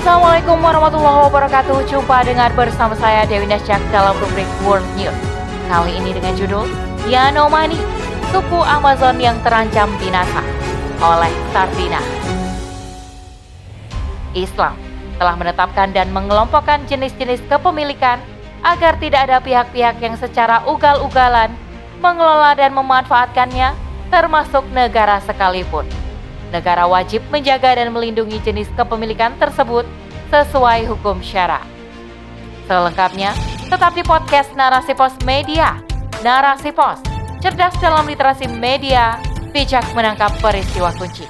Assalamualaikum warahmatullahi wabarakatuh. Jumpa dengan bersama saya Dewi Nasjak dalam rubrik World News. Kali ini dengan judul Yanomami, suku Amazon yang terancam binasa oleh Sartina. Islam telah menetapkan dan mengelompokkan jenis-jenis kepemilikan agar tidak ada pihak-pihak yang secara ugal-ugalan mengelola dan memanfaatkannya, termasuk negara sekalipun negara wajib menjaga dan melindungi jenis kepemilikan tersebut sesuai hukum syara. Selengkapnya, tetap di podcast Narasi Pos Media. Narasi Pos, cerdas dalam literasi media, bijak menangkap peristiwa kunci.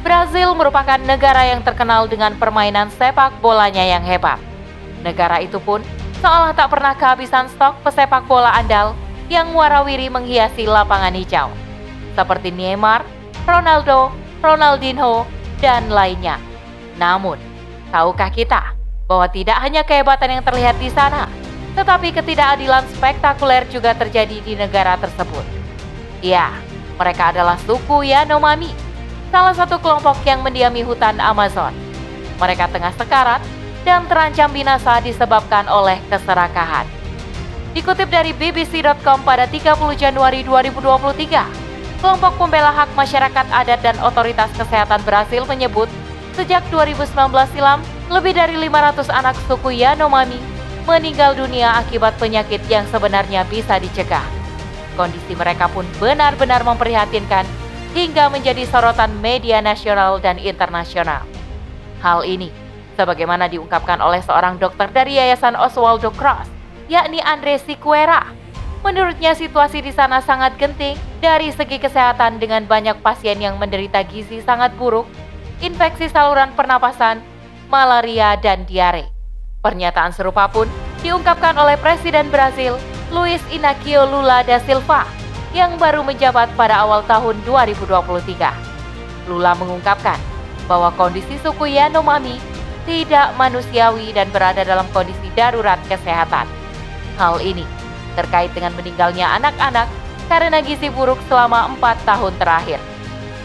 Brazil merupakan negara yang terkenal dengan permainan sepak bolanya yang hebat. Negara itu pun seolah tak pernah kehabisan stok pesepak bola andal yang warawiri menghiasi lapangan hijau seperti Neymar, Ronaldo, Ronaldinho, dan lainnya. Namun, tahukah kita bahwa tidak hanya kehebatan yang terlihat di sana, tetapi ketidakadilan spektakuler juga terjadi di negara tersebut. Ya, mereka adalah suku Yanomami, salah satu kelompok yang mendiami hutan Amazon. Mereka tengah sekarat dan terancam binasa disebabkan oleh keserakahan. Dikutip dari BBC.com pada 30 Januari 2023, Kelompok pembela hak masyarakat adat dan otoritas kesehatan Brasil menyebut sejak 2019 silam, lebih dari 500 anak suku Yanomami meninggal dunia akibat penyakit yang sebenarnya bisa dicegah. Kondisi mereka pun benar-benar memprihatinkan hingga menjadi sorotan media nasional dan internasional. Hal ini sebagaimana diungkapkan oleh seorang dokter dari Yayasan Oswaldo Cross, yakni Andre Siquera Menurutnya situasi di sana sangat genting dari segi kesehatan dengan banyak pasien yang menderita gizi sangat buruk, infeksi saluran pernapasan, malaria, dan diare. Pernyataan serupa pun diungkapkan oleh Presiden Brasil, Luiz Inacio Lula da Silva, yang baru menjabat pada awal tahun 2023. Lula mengungkapkan bahwa kondisi suku Yanomami tidak manusiawi dan berada dalam kondisi darurat kesehatan. Hal ini terkait dengan meninggalnya anak-anak karena gizi buruk selama empat tahun terakhir.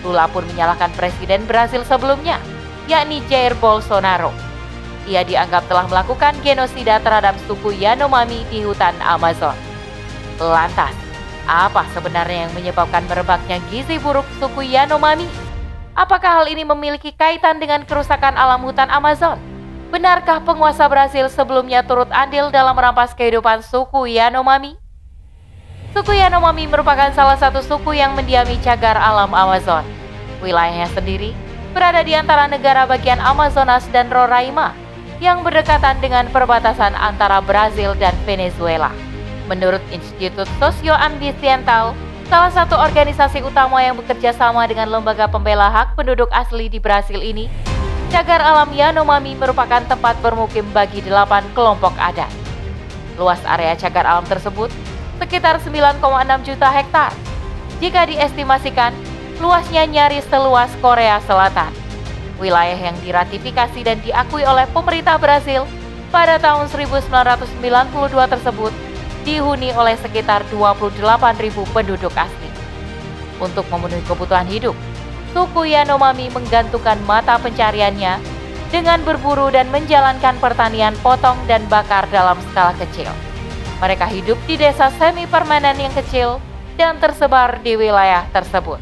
Lula pun menyalahkan Presiden Brasil sebelumnya, yakni Jair Bolsonaro. Ia dianggap telah melakukan genosida terhadap suku Yanomami di hutan Amazon. Lantas, apa sebenarnya yang menyebabkan merebaknya gizi buruk suku Yanomami? Apakah hal ini memiliki kaitan dengan kerusakan alam hutan Amazon? Benarkah penguasa Brasil sebelumnya turut andil dalam merampas kehidupan suku Yanomami? Suku Yanomami merupakan salah satu suku yang mendiami cagar alam Amazon. Wilayahnya sendiri berada di antara negara bagian Amazonas dan Roraima yang berdekatan dengan perbatasan antara Brazil dan Venezuela. Menurut Institut Socio-Ambiental, salah satu organisasi utama yang bekerja sama dengan lembaga pembela hak penduduk asli di Brasil ini, Cagar alam Yanomami merupakan tempat bermukim bagi delapan kelompok adat. Luas area cagar alam tersebut sekitar 9,6 juta hektar. Jika diestimasikan, luasnya nyaris seluas Korea Selatan. Wilayah yang diratifikasi dan diakui oleh pemerintah Brasil pada tahun 1992 tersebut dihuni oleh sekitar 28.000 penduduk asli. Untuk memenuhi kebutuhan hidup, suku Yanomami menggantungkan mata pencariannya dengan berburu dan menjalankan pertanian potong dan bakar dalam skala kecil. Mereka hidup di desa semi permanen yang kecil dan tersebar di wilayah tersebut.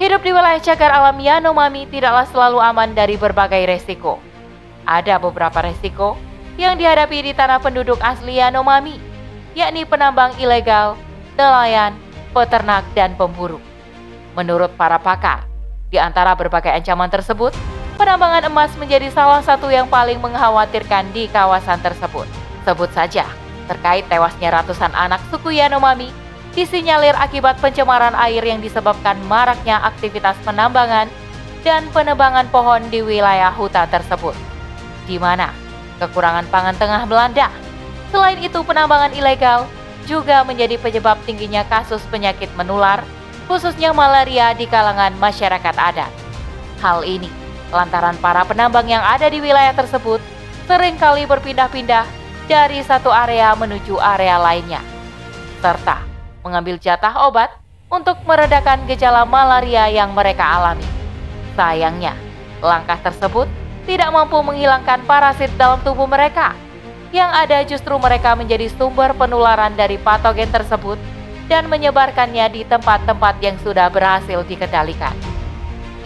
Hidup di wilayah cagar alam Yanomami tidaklah selalu aman dari berbagai resiko. Ada beberapa resiko yang dihadapi di tanah penduduk asli Yanomami, yakni penambang ilegal, nelayan, peternak, dan pemburu. Menurut para pakar, di antara berbagai ancaman tersebut, penambangan emas menjadi salah satu yang paling mengkhawatirkan di kawasan tersebut. Sebut saja, terkait tewasnya ratusan anak suku Yanomami disinyalir akibat pencemaran air yang disebabkan maraknya aktivitas penambangan dan penebangan pohon di wilayah hutan tersebut, di mana kekurangan pangan tengah melanda. Selain itu, penambangan ilegal juga menjadi penyebab tingginya kasus penyakit menular khususnya malaria di kalangan masyarakat adat. Hal ini lantaran para penambang yang ada di wilayah tersebut sering kali berpindah-pindah dari satu area menuju area lainnya, serta mengambil jatah obat untuk meredakan gejala malaria yang mereka alami. Sayangnya, Langkah tersebut tidak mampu menghilangkan parasit dalam tubuh mereka. Yang ada justru mereka menjadi sumber penularan dari patogen tersebut dan menyebarkannya di tempat-tempat yang sudah berhasil dikendalikan.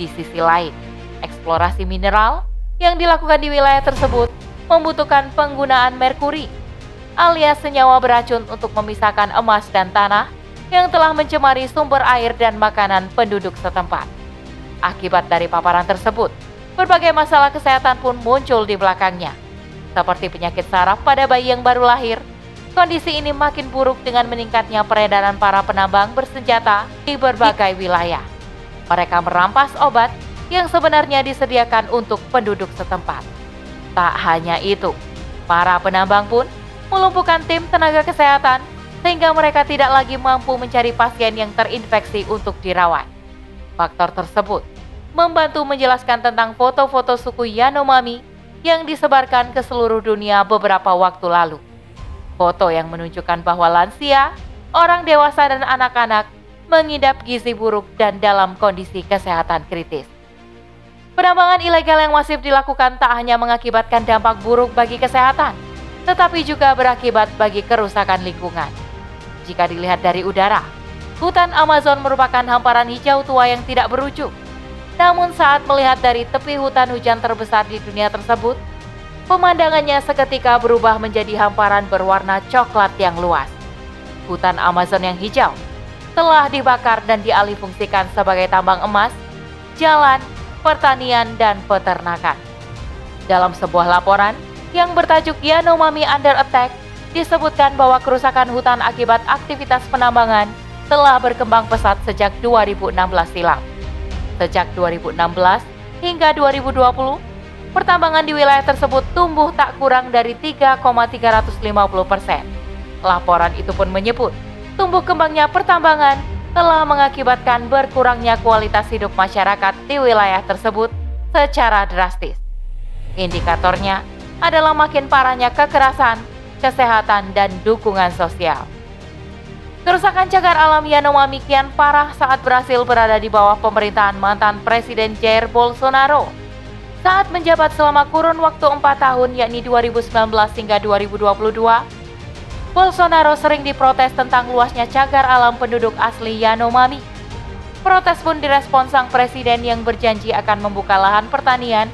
Di sisi lain, eksplorasi mineral yang dilakukan di wilayah tersebut membutuhkan penggunaan merkuri alias senyawa beracun untuk memisahkan emas dan tanah yang telah mencemari sumber air dan makanan penduduk setempat. Akibat dari paparan tersebut, berbagai masalah kesehatan pun muncul di belakangnya, seperti penyakit saraf pada bayi yang baru lahir. Kondisi ini makin buruk dengan meningkatnya peredaran para penambang bersenjata di berbagai wilayah. Mereka merampas obat yang sebenarnya disediakan untuk penduduk setempat. Tak hanya itu, para penambang pun melumpuhkan tim tenaga kesehatan sehingga mereka tidak lagi mampu mencari pasien yang terinfeksi untuk dirawat. Faktor tersebut membantu menjelaskan tentang foto-foto suku Yanomami yang disebarkan ke seluruh dunia beberapa waktu lalu. Foto yang menunjukkan bahwa lansia, orang dewasa dan anak-anak mengidap gizi buruk dan dalam kondisi kesehatan kritis. Penambangan ilegal yang masif dilakukan tak hanya mengakibatkan dampak buruk bagi kesehatan, tetapi juga berakibat bagi kerusakan lingkungan. Jika dilihat dari udara, hutan Amazon merupakan hamparan hijau tua yang tidak berujung. Namun saat melihat dari tepi hutan hujan terbesar di dunia tersebut, pemandangannya seketika berubah menjadi hamparan berwarna coklat yang luas. Hutan Amazon yang hijau telah dibakar dan dialihfungsikan sebagai tambang emas, jalan, pertanian, dan peternakan. Dalam sebuah laporan, yang bertajuk Yanomami Under Attack disebutkan bahwa kerusakan hutan akibat aktivitas penambangan telah berkembang pesat sejak 2016 silam. Sejak 2016 hingga 2020, pertambangan di wilayah tersebut tumbuh tak kurang dari 3,350 persen. Laporan itu pun menyebut, tumbuh kembangnya pertambangan telah mengakibatkan berkurangnya kualitas hidup masyarakat di wilayah tersebut secara drastis. Indikatornya adalah makin parahnya kekerasan, kesehatan, dan dukungan sosial. Kerusakan cagar alam Yanomami kian parah saat berhasil berada di bawah pemerintahan mantan Presiden Jair Bolsonaro. Saat menjabat selama kurun waktu 4 tahun yakni 2019 hingga 2022, Bolsonaro sering diprotes tentang luasnya cagar alam penduduk asli Yanomami. Protes pun direspon sang presiden yang berjanji akan membuka lahan pertanian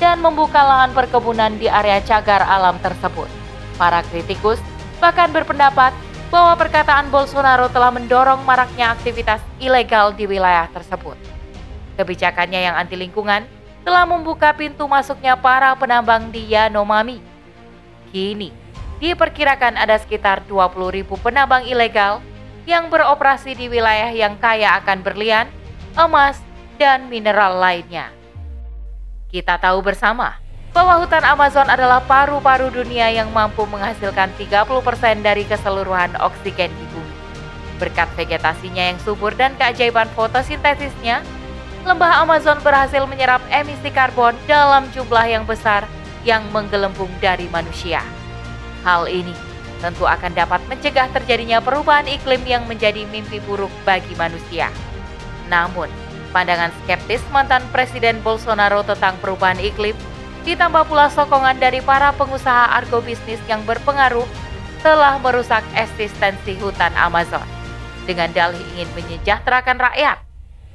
dan membuka lahan perkebunan di area cagar alam tersebut. Para kritikus bahkan berpendapat bahwa perkataan Bolsonaro telah mendorong maraknya aktivitas ilegal di wilayah tersebut. Kebijakannya yang anti lingkungan telah membuka pintu masuknya para penambang di Yanomami. Kini, diperkirakan ada sekitar 20 ribu penambang ilegal yang beroperasi di wilayah yang kaya akan berlian, emas, dan mineral lainnya. Kita tahu bersama bahwa hutan Amazon adalah paru-paru dunia yang mampu menghasilkan 30% dari keseluruhan oksigen di bumi. Berkat vegetasinya yang subur dan keajaiban fotosintesisnya, lembah Amazon berhasil menyerap emisi karbon dalam jumlah yang besar yang menggelembung dari manusia. Hal ini tentu akan dapat mencegah terjadinya perubahan iklim yang menjadi mimpi buruk bagi manusia. Namun, Pandangan skeptis mantan Presiden Bolsonaro tentang perubahan iklim, ditambah pula sokongan dari para pengusaha agrobisnis yang berpengaruh, telah merusak eksistensi hutan Amazon. Dengan dalih ingin menyejahterakan rakyat,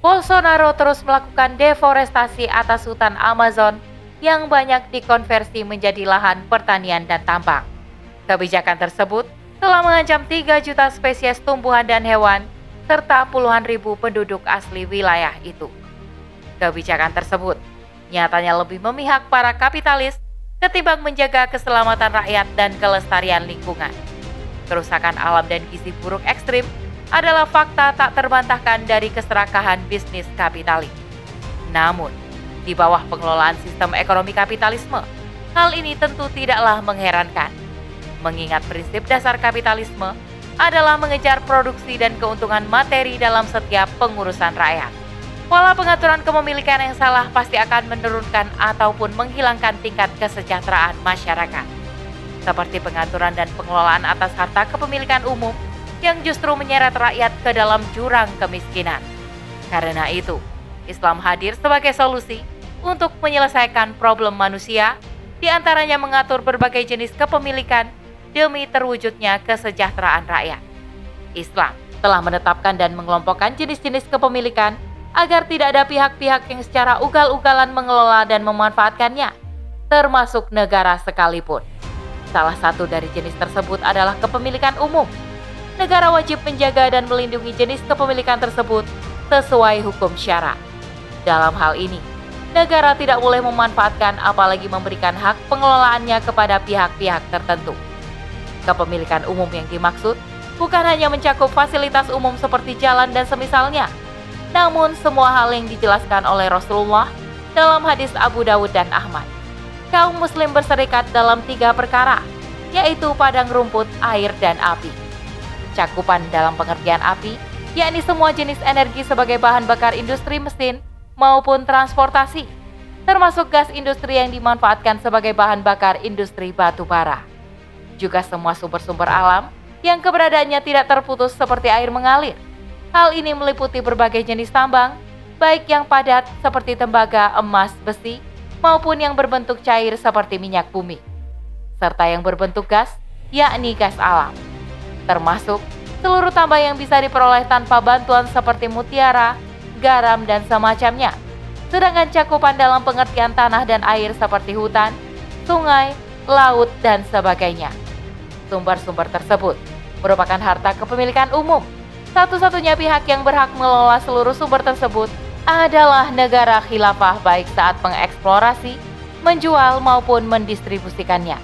Bolsonaro terus melakukan deforestasi atas hutan Amazon yang banyak dikonversi menjadi lahan pertanian dan tambang. Kebijakan tersebut telah mengancam 3 juta spesies tumbuhan dan hewan serta puluhan ribu penduduk asli wilayah itu. Kebijakan tersebut nyatanya lebih memihak para kapitalis ketimbang menjaga keselamatan rakyat dan kelestarian lingkungan. Kerusakan alam dan gizi buruk ekstrim adalah fakta tak terbantahkan dari keserakahan bisnis kapitalis. Namun, di bawah pengelolaan sistem ekonomi kapitalisme, hal ini tentu tidaklah mengherankan. Mengingat prinsip dasar kapitalisme adalah mengejar produksi dan keuntungan materi dalam setiap pengurusan rakyat. Pola pengaturan kepemilikan yang salah pasti akan menurunkan ataupun menghilangkan tingkat kesejahteraan masyarakat. Seperti pengaturan dan pengelolaan atas harta kepemilikan umum yang justru menyeret rakyat ke dalam jurang kemiskinan. Karena itu, Islam hadir sebagai solusi untuk menyelesaikan problem manusia, di antaranya mengatur berbagai jenis kepemilikan demi terwujudnya kesejahteraan rakyat. Islam telah menetapkan dan mengelompokkan jenis-jenis kepemilikan agar tidak ada pihak-pihak yang secara ugal-ugalan mengelola dan memanfaatkannya, termasuk negara sekalipun. Salah satu dari jenis tersebut adalah kepemilikan umum. Negara wajib menjaga dan melindungi jenis kepemilikan tersebut sesuai hukum syara. Dalam hal ini, negara tidak boleh memanfaatkan apalagi memberikan hak pengelolaannya kepada pihak-pihak tertentu. Kepemilikan umum yang dimaksud bukan hanya mencakup fasilitas umum seperti jalan dan semisalnya, namun semua hal yang dijelaskan oleh Rasulullah dalam hadis Abu Dawud dan Ahmad kaum muslim berserikat dalam tiga perkara, yaitu padang rumput, air, dan api. Cakupan dalam pengertian api, yakni semua jenis energi sebagai bahan bakar industri mesin maupun transportasi, termasuk gas industri yang dimanfaatkan sebagai bahan bakar industri batu bara. Juga semua sumber-sumber alam yang keberadaannya tidak terputus seperti air mengalir. Hal ini meliputi berbagai jenis tambang, baik yang padat seperti tembaga, emas, besi, maupun yang berbentuk cair seperti minyak bumi, serta yang berbentuk gas, yakni gas alam, termasuk seluruh tambah yang bisa diperoleh tanpa bantuan seperti mutiara, garam, dan semacamnya. Sedangkan cakupan dalam pengertian tanah dan air seperti hutan, sungai, laut, dan sebagainya. Sumber-sumber tersebut merupakan harta kepemilikan umum. Satu-satunya pihak yang berhak mengelola seluruh sumber tersebut adalah negara khilafah baik saat mengeksplorasi, menjual maupun mendistribusikannya.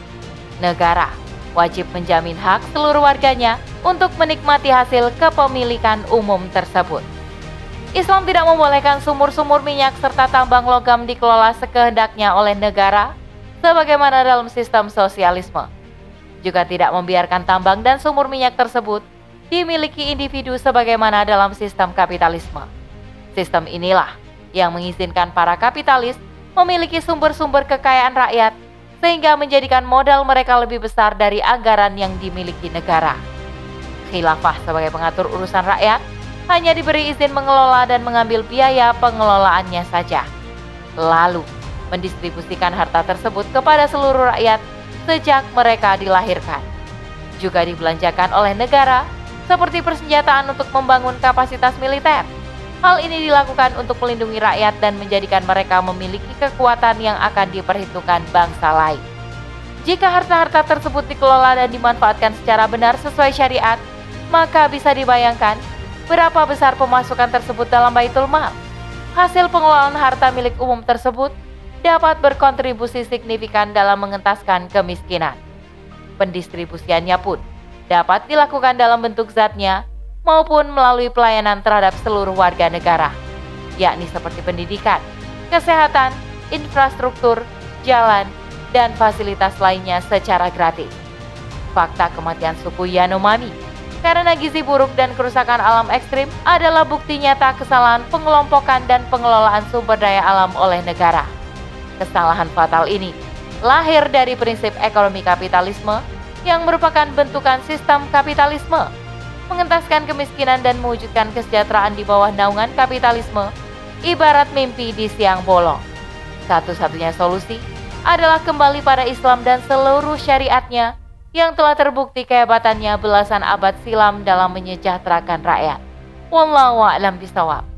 Negara wajib menjamin hak seluruh warganya untuk menikmati hasil kepemilikan umum tersebut. Islam tidak membolehkan sumur-sumur minyak serta tambang logam dikelola sekehendaknya oleh negara sebagaimana dalam sistem sosialisme. Juga tidak membiarkan tambang dan sumur minyak tersebut dimiliki individu sebagaimana dalam sistem kapitalisme. Sistem inilah yang mengizinkan para kapitalis memiliki sumber-sumber kekayaan rakyat sehingga menjadikan modal mereka lebih besar dari anggaran yang dimiliki negara. Khilafah sebagai pengatur urusan rakyat hanya diberi izin mengelola dan mengambil biaya pengelolaannya saja. Lalu, mendistribusikan harta tersebut kepada seluruh rakyat sejak mereka dilahirkan. Juga dibelanjakan oleh negara seperti persenjataan untuk membangun kapasitas militer, Hal ini dilakukan untuk melindungi rakyat dan menjadikan mereka memiliki kekuatan yang akan diperhitungkan bangsa lain. Jika harta-harta tersebut dikelola dan dimanfaatkan secara benar sesuai syariat, maka bisa dibayangkan berapa besar pemasukan tersebut dalam baitul mal. Hasil pengelolaan harta milik umum tersebut dapat berkontribusi signifikan dalam mengentaskan kemiskinan. Pendistribusiannya pun dapat dilakukan dalam bentuk zatnya maupun melalui pelayanan terhadap seluruh warga negara, yakni seperti pendidikan, kesehatan, infrastruktur, jalan, dan fasilitas lainnya secara gratis. Fakta kematian suku Yanomami karena gizi buruk dan kerusakan alam ekstrim adalah bukti nyata kesalahan pengelompokan dan pengelolaan sumber daya alam oleh negara. Kesalahan fatal ini lahir dari prinsip ekonomi kapitalisme yang merupakan bentukan sistem kapitalisme mengentaskan kemiskinan dan mewujudkan kesejahteraan di bawah naungan kapitalisme, ibarat mimpi di siang bolong. Satu-satunya solusi adalah kembali pada Islam dan seluruh syariatnya yang telah terbukti kehebatannya belasan abad silam dalam menyejahterakan rakyat. Wallahu a'lam bisawab.